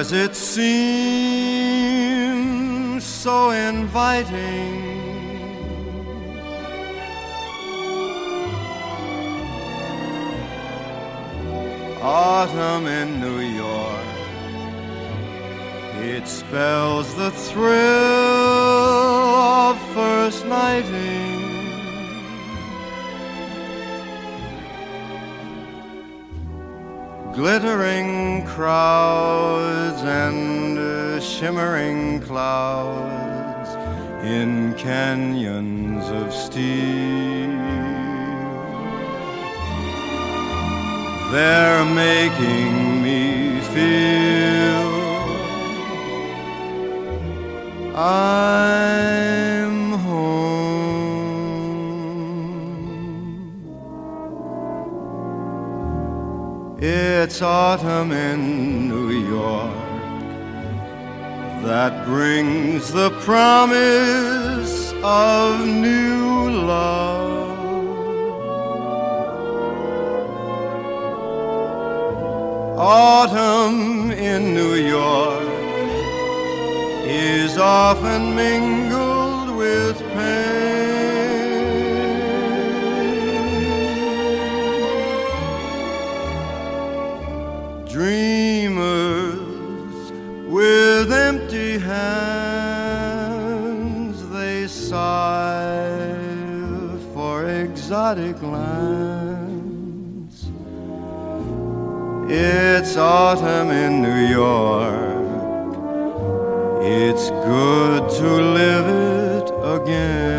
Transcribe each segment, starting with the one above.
Does it seem so inviting? Autumn in New York. It spells the thrill of first nighting. Glittering crowds and shimmering clouds in canyons of steel. They're making me feel I'm It's autumn in New York that brings the promise of new love. Autumn in New York is often mingled with It's autumn in New York. It's good to live it again.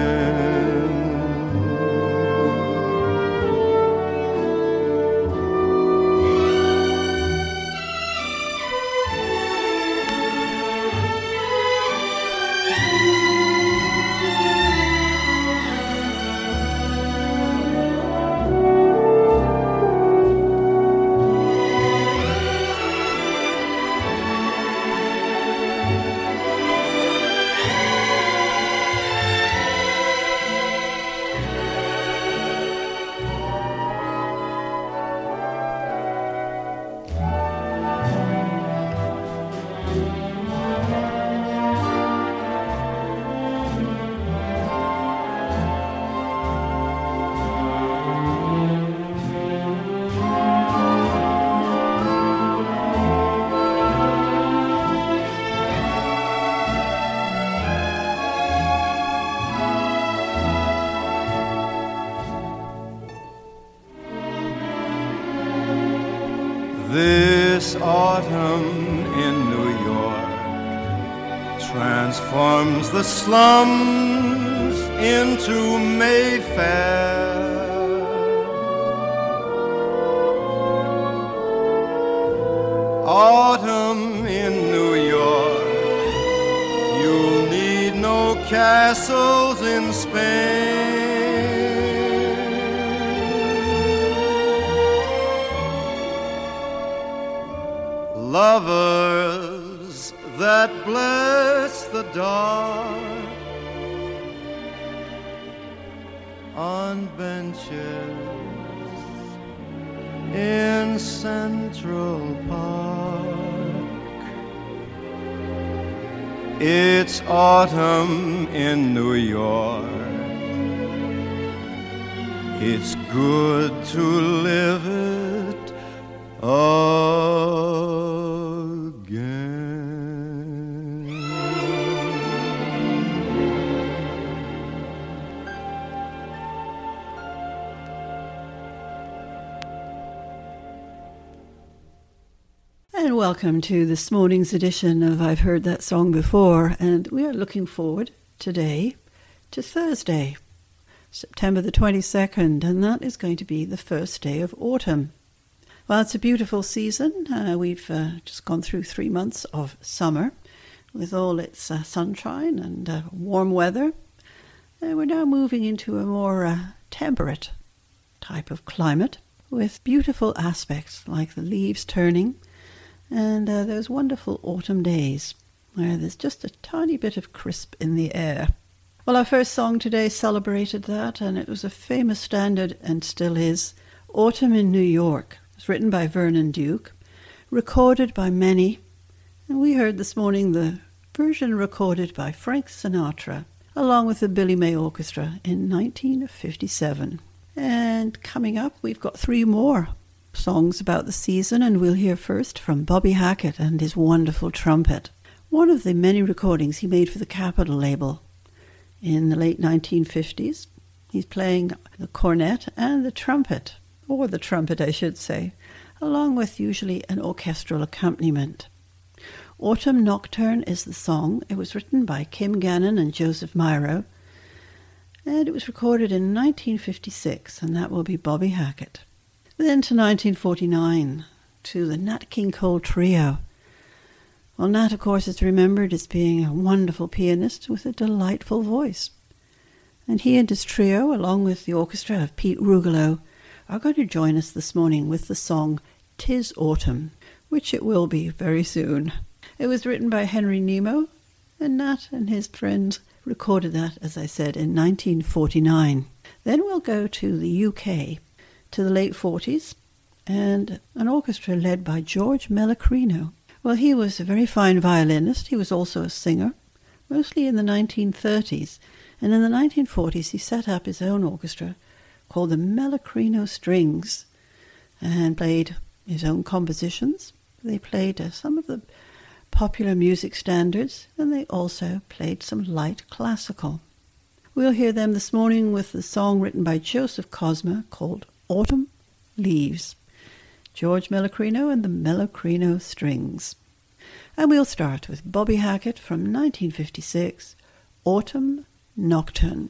The It's autumn in New York. It's good to live And welcome to this morning's edition of I've Heard That Song Before, and we are looking forward today to Thursday, September the 22nd, and that is going to be the first day of autumn. Well, it's a beautiful season. Uh, we've uh, just gone through three months of summer with all its uh, sunshine and uh, warm weather. And we're now moving into a more uh, temperate type of climate with beautiful aspects like the leaves turning and uh, those wonderful autumn days where there's just a tiny bit of crisp in the air. Well, our first song today celebrated that, and it was a famous standard and still is Autumn in New York. It's written by Vernon Duke, recorded by many, and we heard this morning the version recorded by Frank Sinatra along with the Billy May Orchestra in 1957. And coming up, we've got three more songs about the season, and we'll hear first from Bobby Hackett and his wonderful trumpet. One of the many recordings he made for the Capitol label in the late 1950s. He's playing the cornet and the trumpet, or the trumpet, I should say, along with usually an orchestral accompaniment. Autumn Nocturne is the song. It was written by Kim Gannon and Joseph Myrow, and it was recorded in 1956, and that will be Bobby Hackett. Then to 1949, to the Nat King Cole Trio. Well, Nat, of course, is remembered as being a wonderful pianist with a delightful voice. And he and his trio, along with the orchestra of Pete Rugolo, are going to join us this morning with the song Tis Autumn, which it will be very soon. It was written by Henry Nemo, and Nat and his friends recorded that, as I said, in 1949. Then we'll go to the UK, to the late 40s, and an orchestra led by George Melachrino. Well, he was a very fine violinist. He was also a singer, mostly in the 1930s. And in the 1940s, he set up his own orchestra called the Melachrino Strings and played his own compositions. They played uh, some of the popular music standards, and they also played some light classical. We'll hear them this morning with the song written by Joseph Kosma called Autumn Leaves. George Melachrino and the Melachrino Strings. And we'll start with Bobby Hackett from 1956, Autumn Nocturne.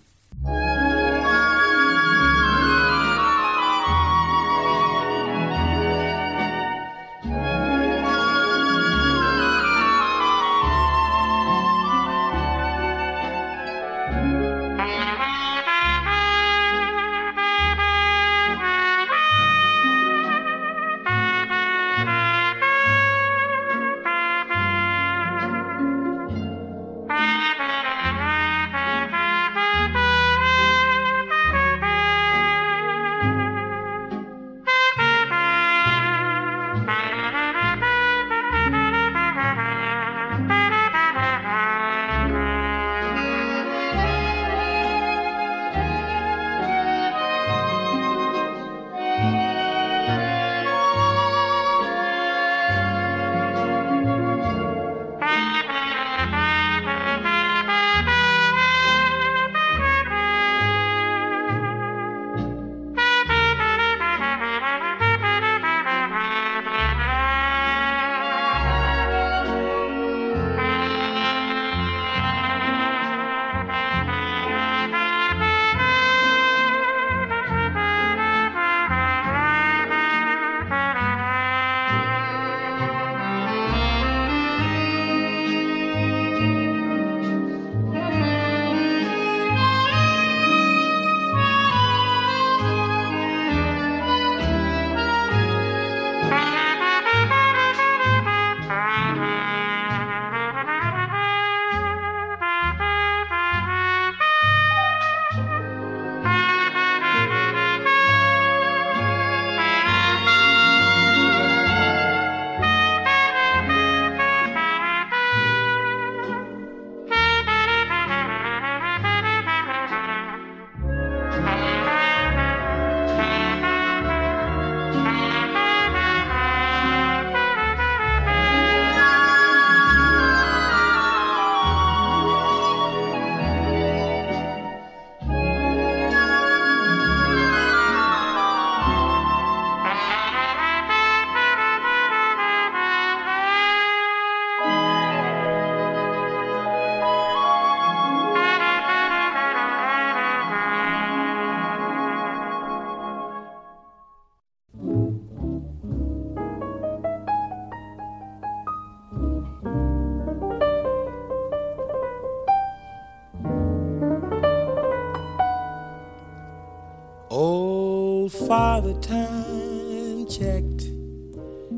Father Time checked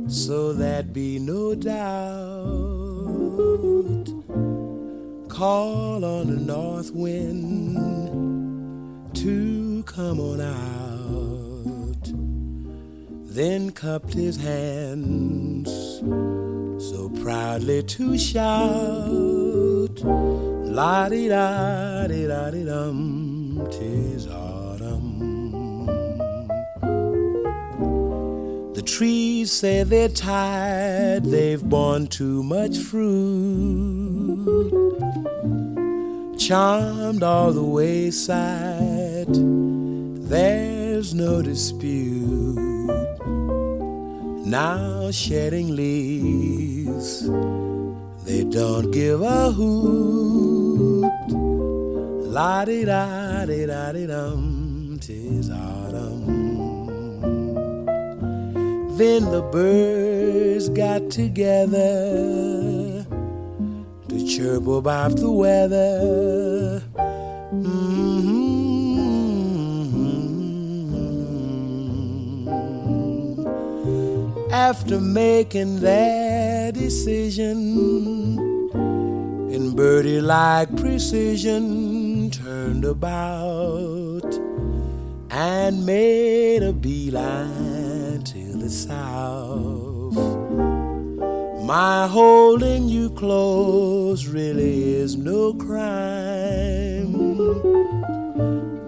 so that be no doubt. Call on the north wind to come on out. Then cupped his hands so proudly to shout, La di da di da di dum, tis autumn. Trees say they're tired, they've borne too much fruit. Charmed all the wayside, there's no dispute. Now shedding leaves, they don't give a hoot. La di da di da di dum, tis Then the birds got together to chirp about the weather. Mm-hmm. After making their decision in birdie like precision, turned about and made a beeline south. My holding you close really is no crime.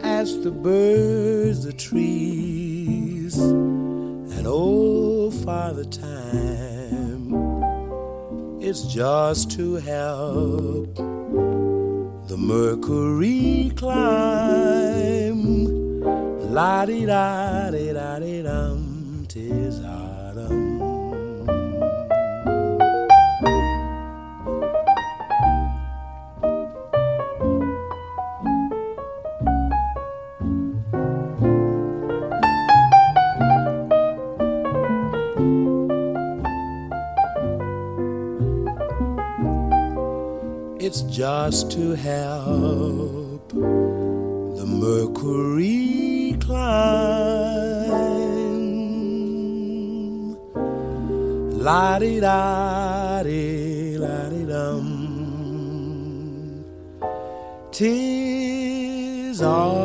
Ask the birds, the trees, and old Father Time. It's just to help the mercury climb. La di da di da di dum, autumn. It's just to help the mercury climb. La di da di la di dum. Tis autumn.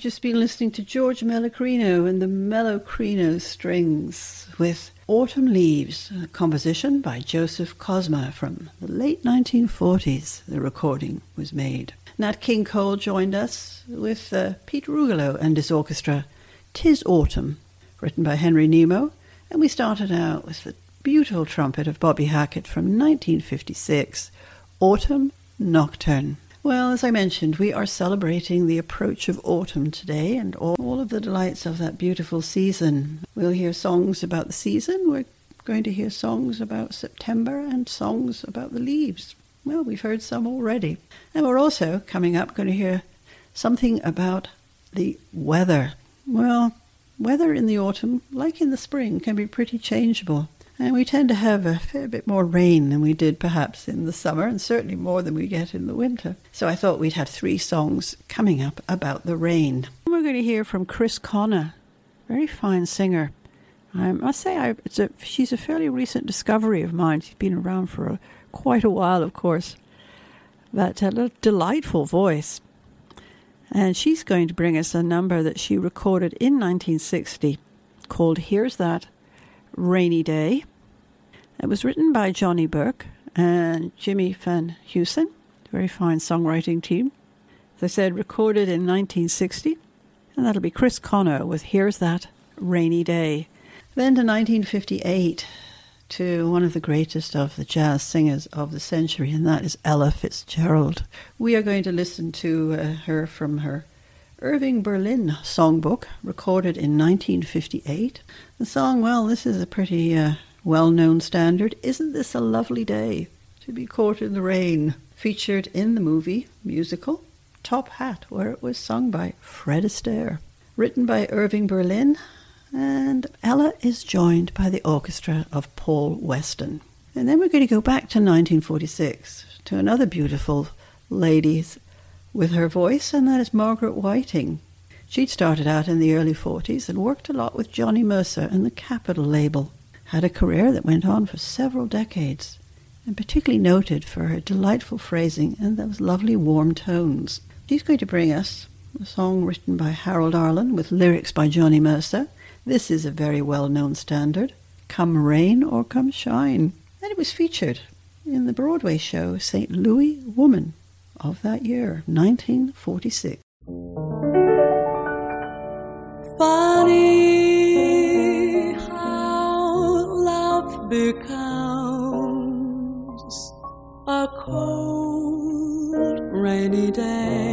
You've just been listening to George Melachrino and the Melachrino Strings with Autumn Leaves, a composition by Joseph Kosma from the late 1940s. The recording was made. Nat King Cole joined us with uh, Pete Rugolo and his orchestra, Tis Autumn, written by Henry Nemo, and we started out with the beautiful trumpet of Bobby Hackett from 1956, Autumn Nocturne. Well, as I mentioned, we are celebrating the approach of autumn today and all, all of the delights of that beautiful season. We'll hear songs about the season. We're going to hear songs about September and songs about the leaves. Well, we've heard some already. And we're also coming up going to hear something about the weather. Well, weather in the autumn, like in the spring, can be pretty changeable. And we tend to have a fair bit more rain than we did perhaps in the summer, and certainly more than we get in the winter. So I thought we'd have three songs coming up about the rain. We're going to hear from Chris Connor, very fine singer. I must say, she's a fairly recent discovery of mine. She's been around for a, quite a while, of course, but a uh, delightful voice. And she's going to bring us a number that she recorded in 1960 called Here's That Rainy Day. It was written by Johnny Burke and Jimmy Van Heusen, a very fine songwriting team. As I said, recorded in 1960, and that'll be Chris Connor with Here's That Rainy Day. Then to 1958, to one of the greatest of the jazz singers of the century, and that is Ella Fitzgerald. We are going to listen to uh, her from her Irving Berlin songbook, recorded in 1958. The song, well, this is a pretty uh, well known standard. Isn't this a lovely day to be caught in the rain? Featured in the movie musical Top Hat, where it was sung by Fred Astaire. Written by Irving Berlin, and Ella is joined by the orchestra of Paul Weston. And then we're going to go back to 1946 to another beautiful lady with her voice, and that is Margaret Whiting. She'd started out in the early 40s and worked a lot with Johnny Mercer and the Capitol label had a career that went on for several decades, and particularly noted for her delightful phrasing and those lovely warm tones. She's going to bring us a song written by Harold Arlen with lyrics by Johnny Mercer. This is a very well known standard, Come Rain or Come Shine. And it was featured in the Broadway show St. Louis Woman of that year, 1946. Funny becomes a cold, rainy day.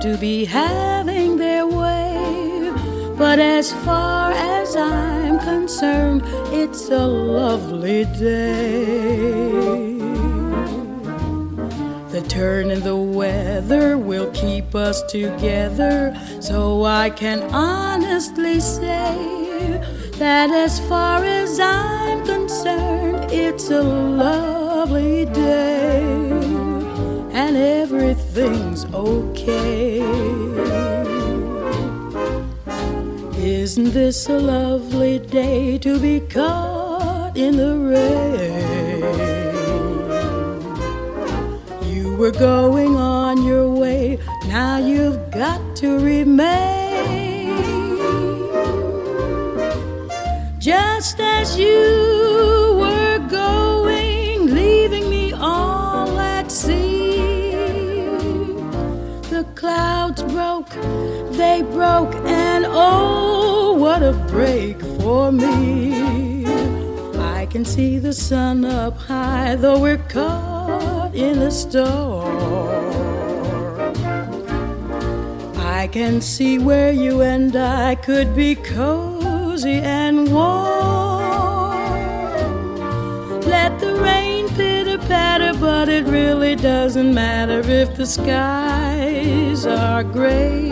To be having their way. But as far as I'm concerned, it's a lovely day. The turn in the weather will keep us together, so I can honestly say that as far as I'm concerned, it's a lovely day, and everything's okay. Isn't this a lovely day to be caught in the rain? You were going on your way, now you've got to remain. Just as you clouds broke, they broke, and oh, what a break for me. I can see the sun up high, though we're caught in a storm. I can see where you and I could be cozy and patter, but it really doesn't matter if the skies are gray.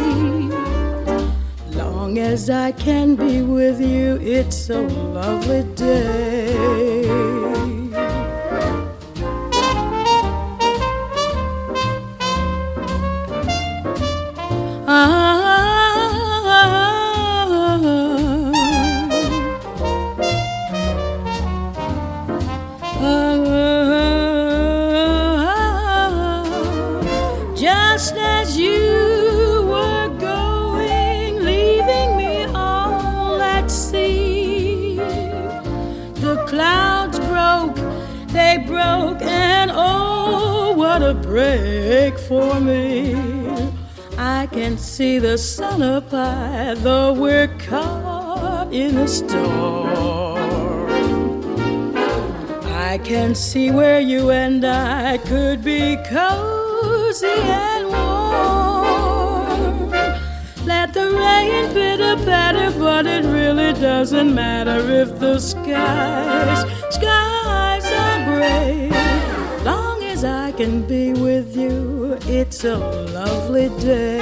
Long as I can be with you, it's a lovely day. Ah. Just as you were going, leaving me all at sea. The clouds broke, they broke, and oh, what a break for me. I can see the sun up high, though we're caught in a storm. I can see where you and I could be cozy Let the rain pitter patter, but it really doesn't matter if the skies, skies are gray. Long as I can be with you, it's a lovely day.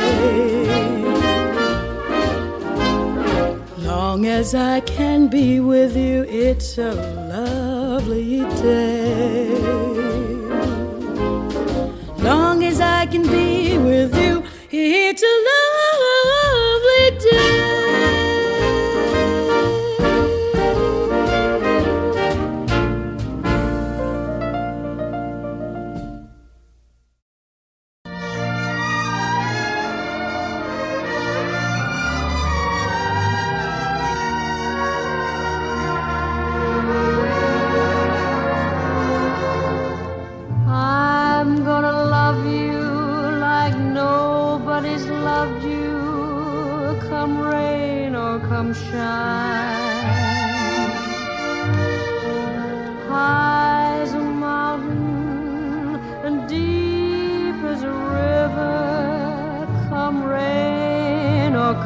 Long as I can be with you, it's a lovely day. As I can be with you, it's a lovely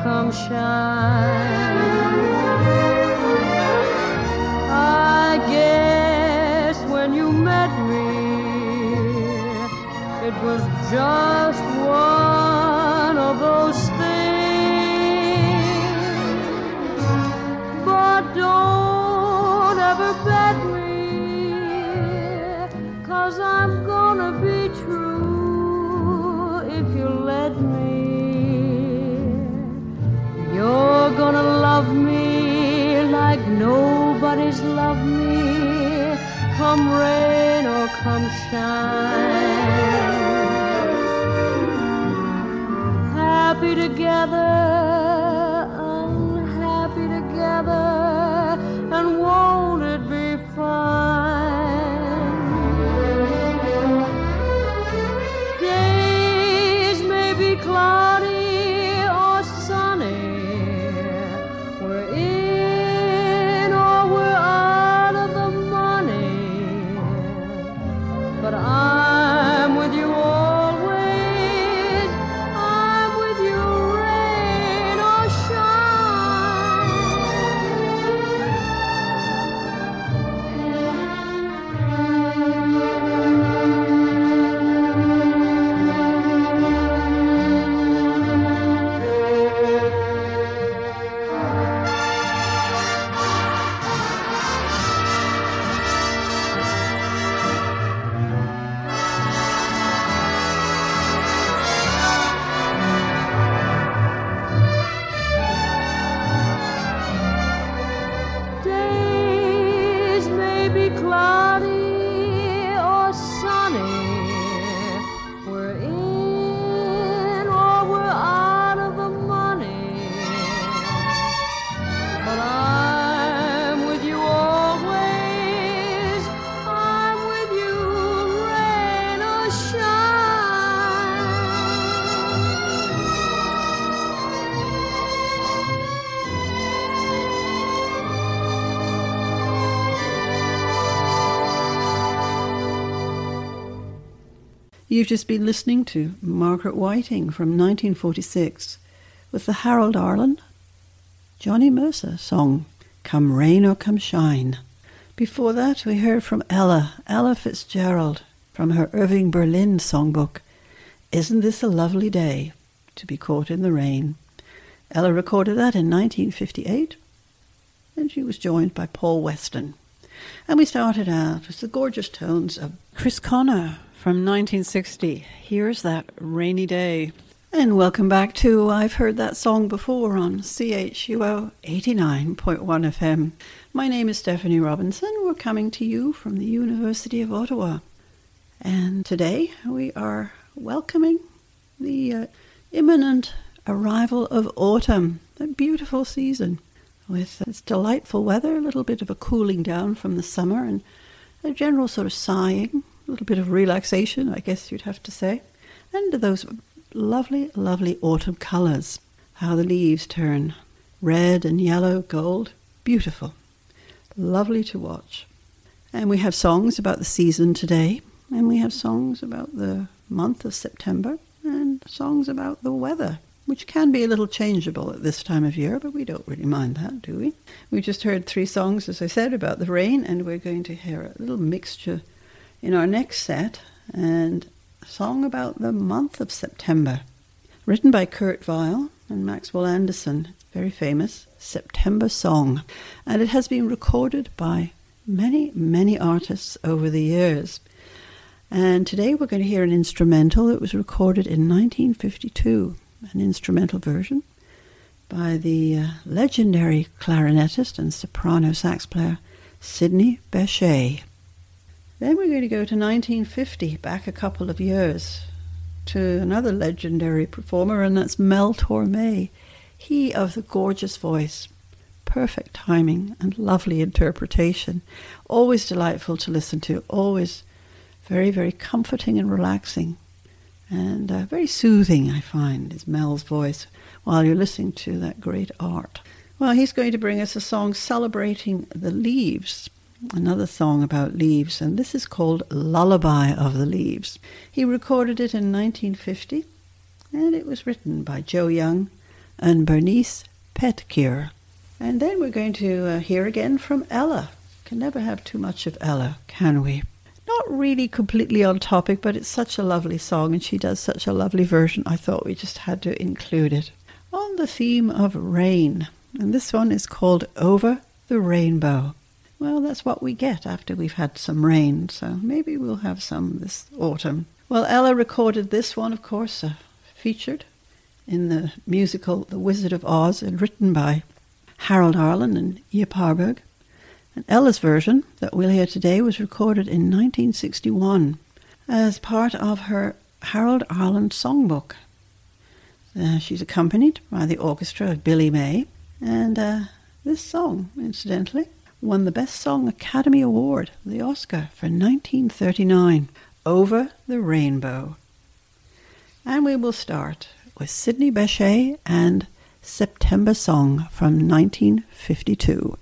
come shine. I guess when you met me, it was just come rain or come shine. Happy together, You've just been listening to Margaret Whiting from 1946 with the Harold Arlen, Johnny Mercer song, Come Rain or Come Shine. Before that, we heard from Ella, Ella Fitzgerald, from her Irving Berlin songbook, Isn't This a Lovely Day to be Caught in the Rain? Ella recorded that in 1958, and she was joined by Paul Weston. And we started out with the gorgeous tones of Chris Connor from 1960. Here's that rainy day. And welcome back to I've Heard That Song Before on CHUO 89.1 FM. My name is Stephanie Robinson. We're coming to you from the University of Ottawa. And today we are welcoming the uh, imminent arrival of autumn, a beautiful season with its delightful weather, a little bit of a cooling down from the summer, and a general sort of sighing, a little bit of relaxation, I guess you'd have to say, and those lovely, lovely autumn colours, how the leaves turn red and yellow, gold, beautiful, lovely to watch. And we have songs about the season today, and we have songs about the month of September, and songs about the weather which can be a little changeable at this time of year, but we don't really mind that, do we? We just heard three songs, as I said, about the rain, and we're going to hear a little mixture in our next set, and song about the month of September, written by Kurt Weill and Maxwell Anderson, very famous September song, and it has been recorded by many, many artists over the years. And today we're going to hear an instrumental that was recorded in 1952 an instrumental version by the uh, legendary clarinetist and soprano sax player Sidney Bechet. Then we're going to go to 1950, back a couple of years, to another legendary performer, and that's Mel Torme. He of the gorgeous voice, perfect timing, and lovely interpretation. Always delightful to listen to, always very, very comforting and relaxing and uh, very soothing, I find, is Mel's voice while you're listening to that great art. Well, he's going to bring us a song celebrating the leaves, another song about leaves, and this is called Lullaby of the Leaves. He recorded it in 1950, and it was written by Joe Young, and Bernice Petkere. And then we're going to uh, hear again from Ella. Can never have too much of Ella, can we? Not really completely on topic, but it's such a lovely song and she does such a lovely version. I thought we just had to include it. On the theme of rain. And this one is called Over the Rainbow. Well, that's what we get after we've had some rain, so maybe we'll have some this autumn. Well, Ella recorded this one, of course, uh, featured in the musical The Wizard of Oz and written by Harold Arlen and Yip Harburg. And Ella's version that we'll hear today was recorded in 1961 as part of her Harold Arlen songbook. Uh, she's accompanied by the orchestra of Billy May, and uh, this song, incidentally, won the Best Song Academy Award, the Oscar, for 1939, Over the Rainbow. And we will start with Sidney Bechet and September Song from 1952.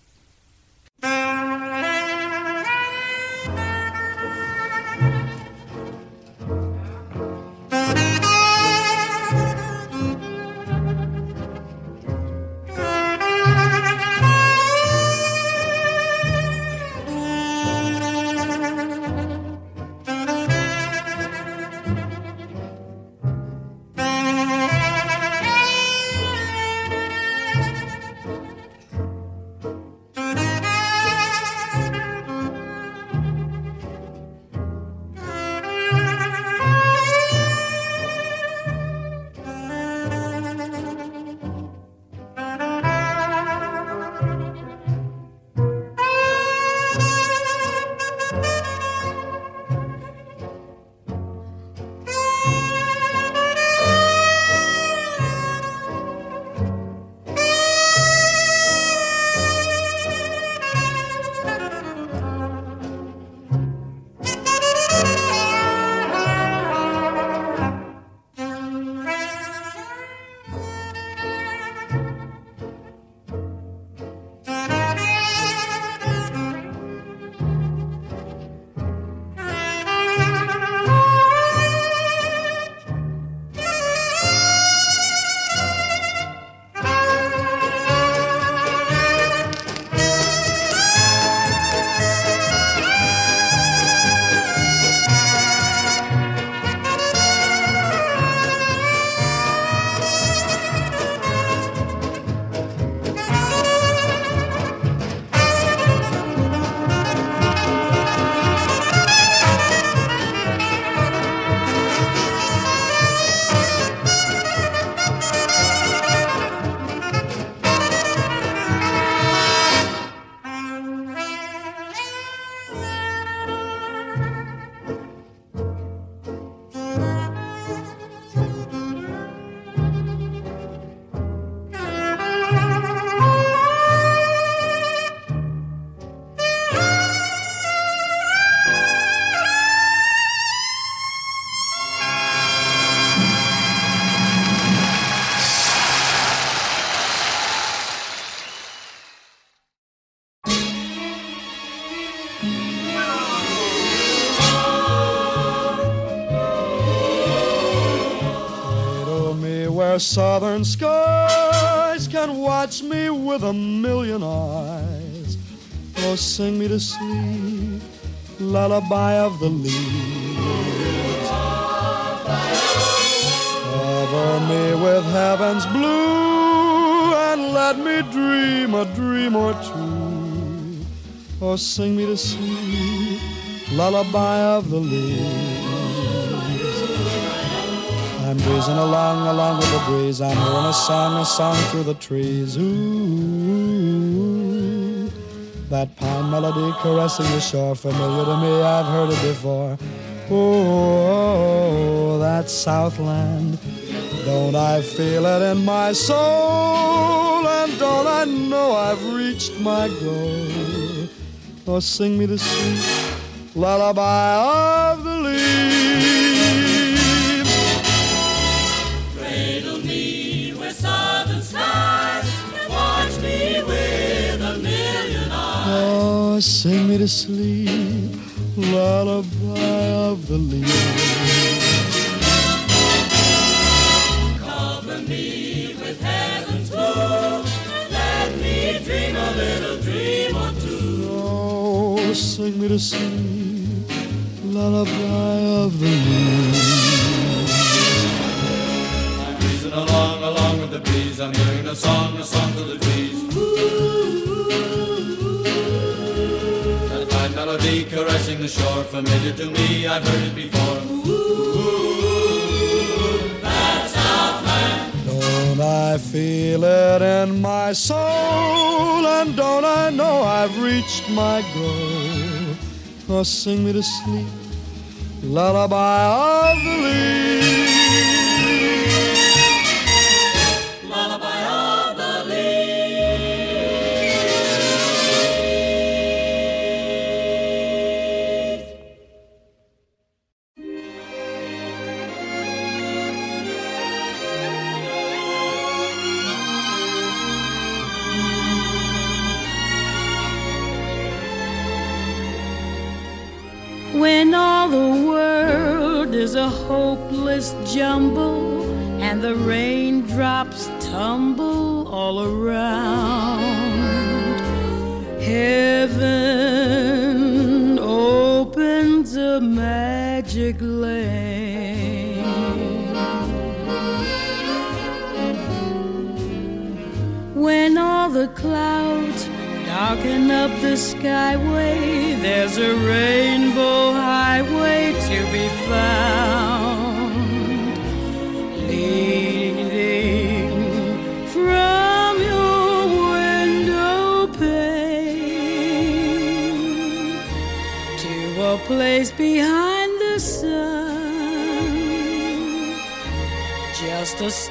Where southern skies can watch me with a million eyes. Oh, sing me to sleep, lullaby of the leaves. Cover me with heaven's blue and let me dream a dream or two. Oh, sing me to sleep, lullaby of the leaves. I'm breezing along, along with the breeze. I'm hearing a song, a song through the trees. Ooh, that pine melody caressing the shore, familiar to me. I've heard it before. Oh, that Southland. Don't I feel it in my soul? And don't I know I've reached my goal? Oh, sing me the sweet lullaby of the Now sing me to sleep, lullaby of the leaves. Cover me with heaven's blue, let me dream a little dream or two. Oh, sing me to sleep, lullaby of the leaves. I'm breezing along, along with the breeze, I'm hearing a song, a song to the trees. Ooh. softly caressing the shore, familiar to me, I've heard it before. Ooh, that Southland. Don't I feel it in my soul? And don't I know I've reached my goal? Oh, sing me to sleep, lullaby of the leaves. jumble and the raindrops tumble all around. Heaven opens a magic lane. When all the clouds darken up the skyway, there's a ray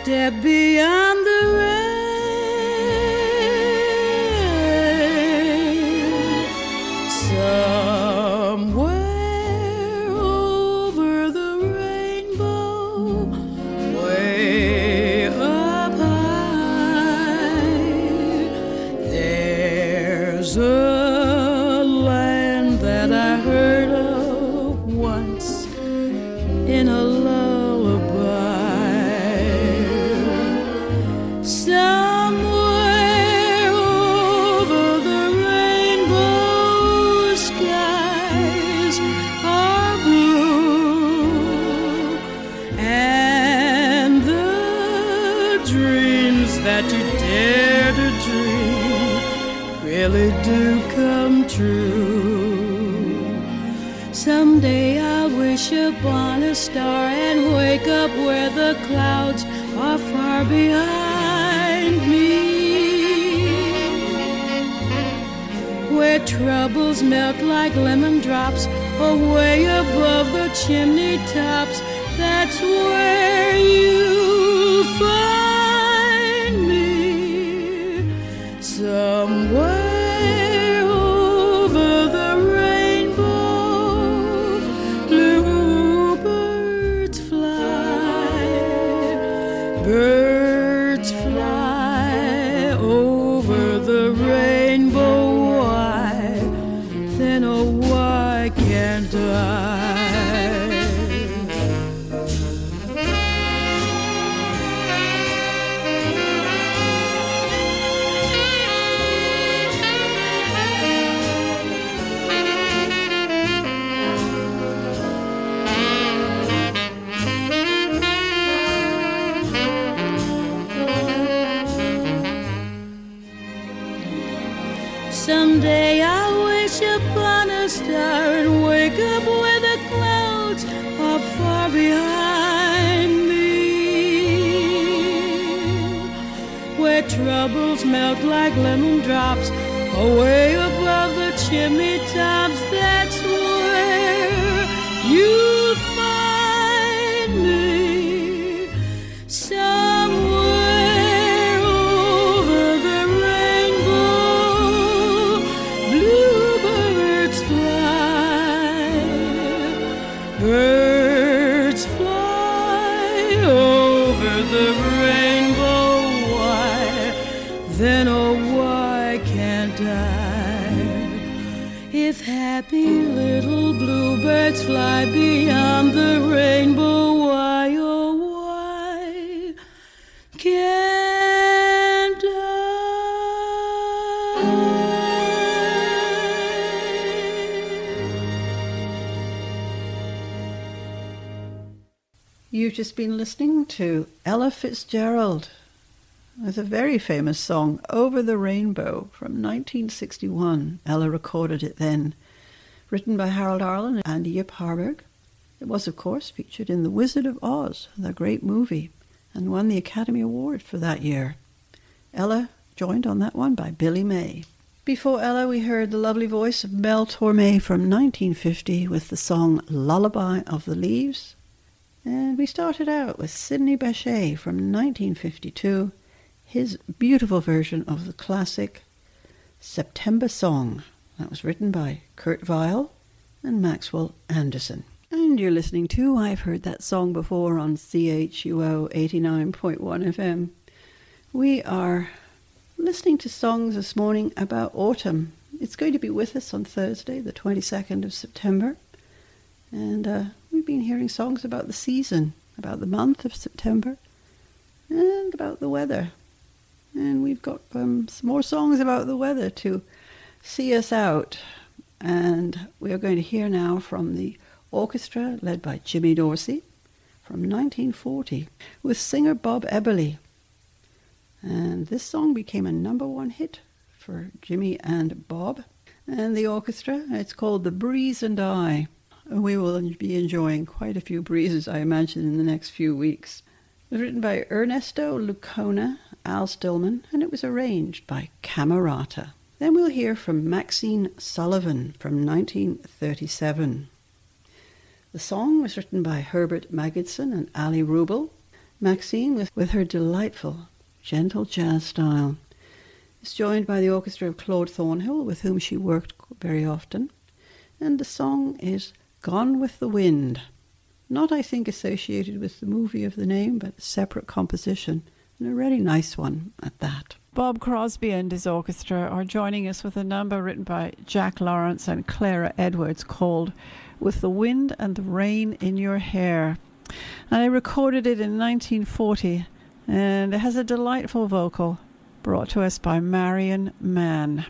Debbie and smelt like lemon drops away above the chimney tops. That's where you find. Jimmy Tom's that beyond the rainbow. Why, oh, why can't I? You've just been listening to Ella Fitzgerald with a very famous song, Over the Rainbow, from 1961. Ella recorded it then written by Harold Arlen and Yip Harburg. It was, of course, featured in The Wizard of Oz, the great movie, and won the Academy Award for that year. Ella joined on that one by Billy May. Before Ella, we heard the lovely voice of Mel Torme from 1950 with the song Lullaby of the Leaves. And we started out with Sidney Bechet from 1952, his beautiful version of the classic September Song. That was written by Kurt Weill and Maxwell Anderson. And you're listening to I've Heard That Song Before on CHUO 89.1 FM. We are listening to songs this morning about autumn. It's going to be with us on Thursday, the 22nd of September. And uh, we've been hearing songs about the season, about the month of September, and about the weather. And we've got um, some more songs about the weather to see us out. And we are going to hear now from the orchestra led by Jimmy Dorsey from 1940 with singer Bob Eberly. And this song became a number one hit for Jimmy and Bob and the orchestra. It's called The Breeze and I. We will be enjoying quite a few breezes, I imagine, in the next few weeks. It was written by Ernesto Lecuona, Al Stillman, and it was arranged by Camarata. Then we'll hear from Maxine Sullivan from 1937. The song was written by Herbert Magidson and Allie Wrubel. Maxine, with, with her delightful, gentle jazz style, is joined by the orchestra of Claude Thornhill, with whom she worked very often. And the song is Gone with the Wind. Not, I think, associated with the movie of the name, but a separate composition, and a really nice one at that. Bob Crosby and his orchestra are joining us with a number written by Jack Lawrence and Clara Edwards called with the wind and the rain in your hair. And I recorded it in 1940, and it has a delightful vocal brought to us by Marion Mann.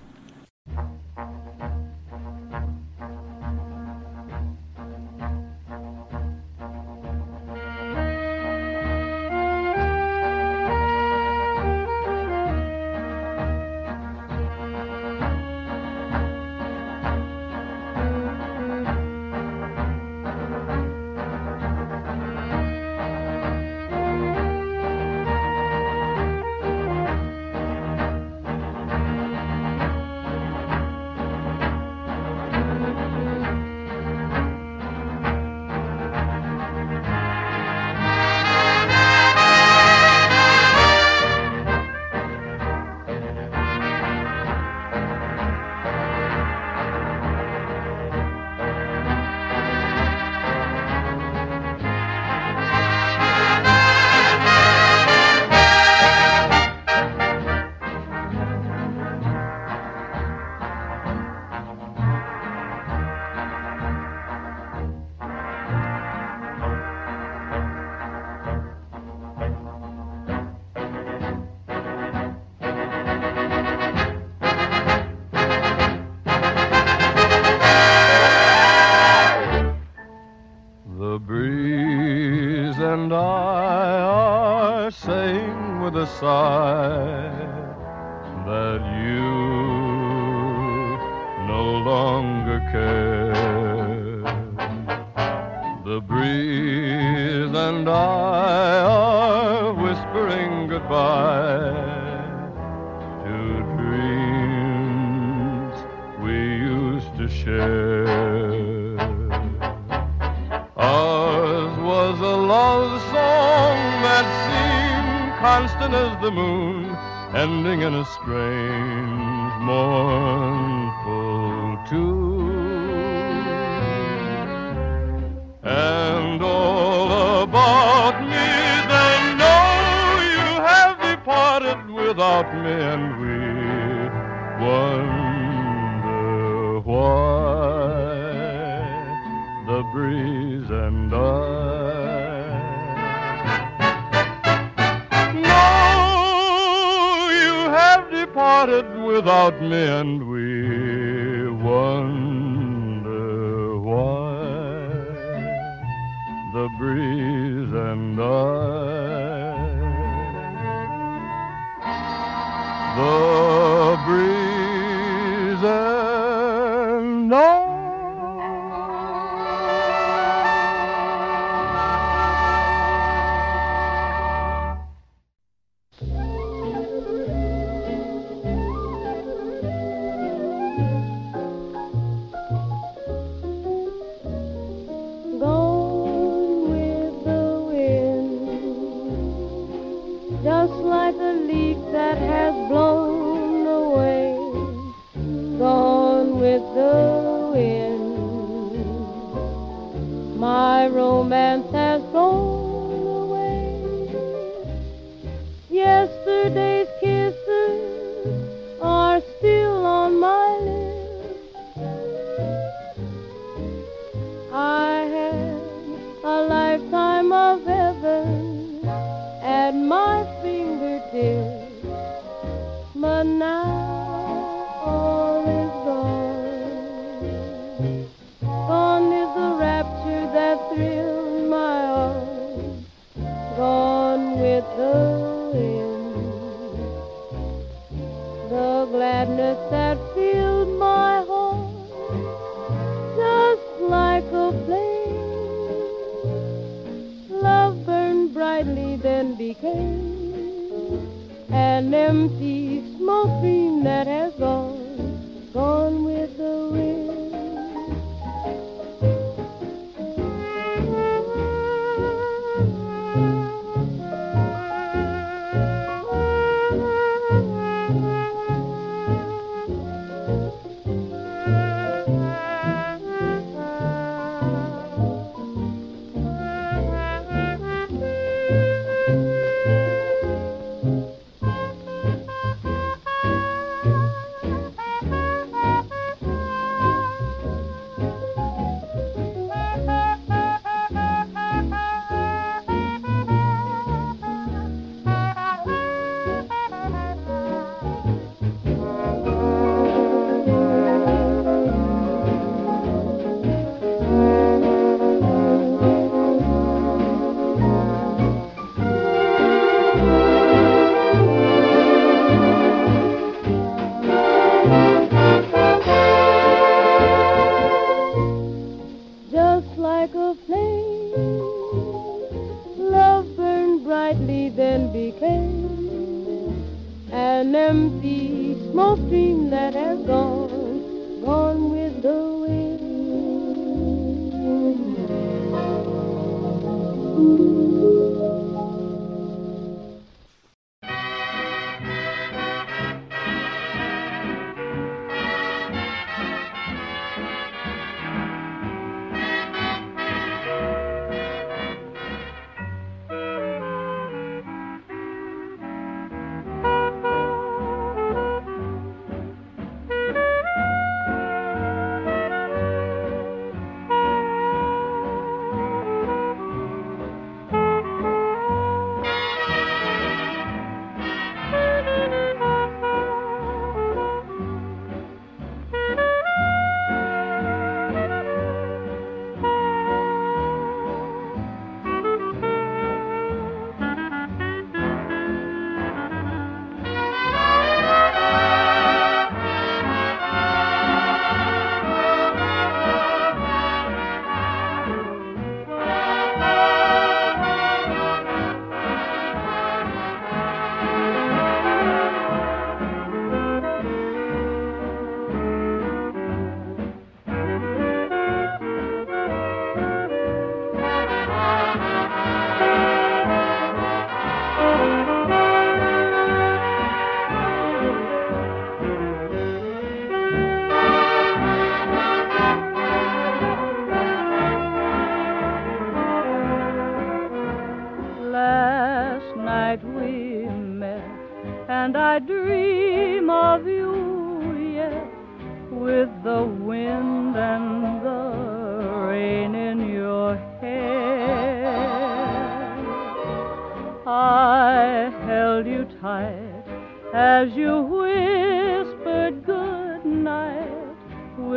Without me, and we wonder why the breeze and I. No, you have departed without me, and we wonder why the breeze and that Oh. sadness that filled my heart just like a flame. Love burned brightly, then became an empty smoke.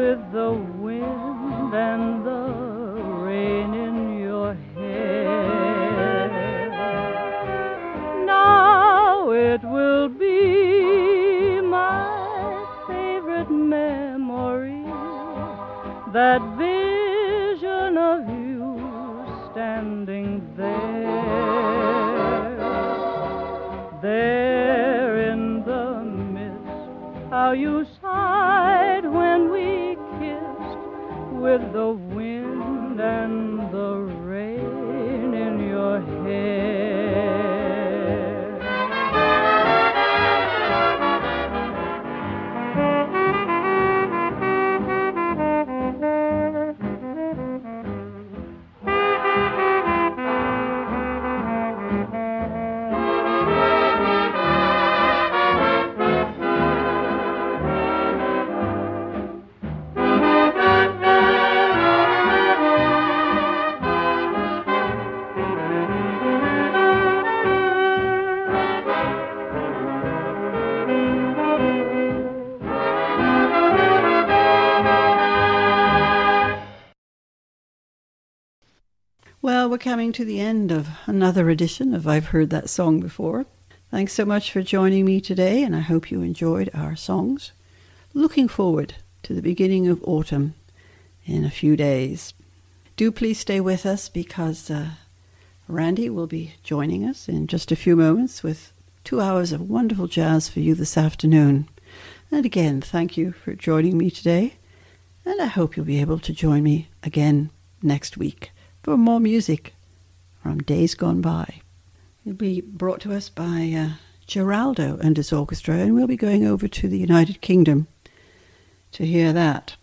with the we're coming to the end of another edition of I've Heard That Song Before. Thanks so much for joining me today, and I hope you enjoyed our songs. Looking forward to the beginning of autumn in a few days. Do please stay with us because uh, Randy will be joining us in just a few moments with two hours of wonderful jazz for you this afternoon. And again, thank you for joining me today, and I hope you'll be able to join me again next week for more music from days gone by. It'll be brought to us by uh, Geraldo and his orchestra, and we'll be going over to the United Kingdom to hear that.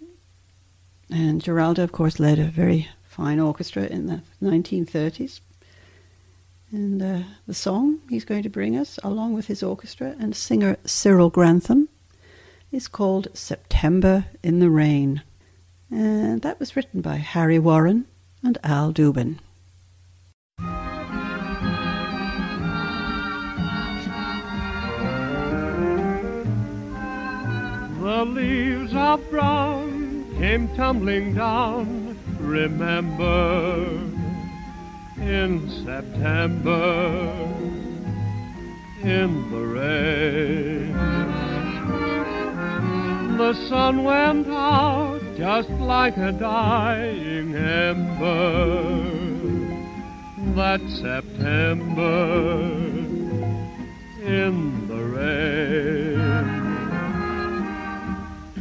And Geraldo, of course, led a very fine orchestra in the 1930s. And uh, the song he's going to bring us, along with his orchestra and singer Cyril Grantham, is called September in the Rain. And that was written by Harry Warren and Al Dubin. The leaves are brown came tumbling down, remember, in September, in the rain. The sun went out just like a dying ember that September in the rain.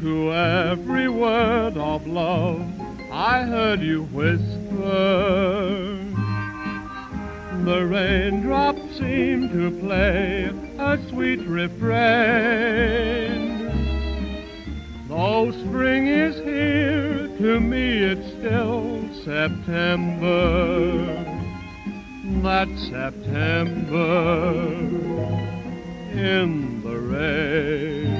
To every word of love I heard you whisper. The raindrops seemed to play a sweet refrain. Though spring is here, to me it's still September. That September in the rain.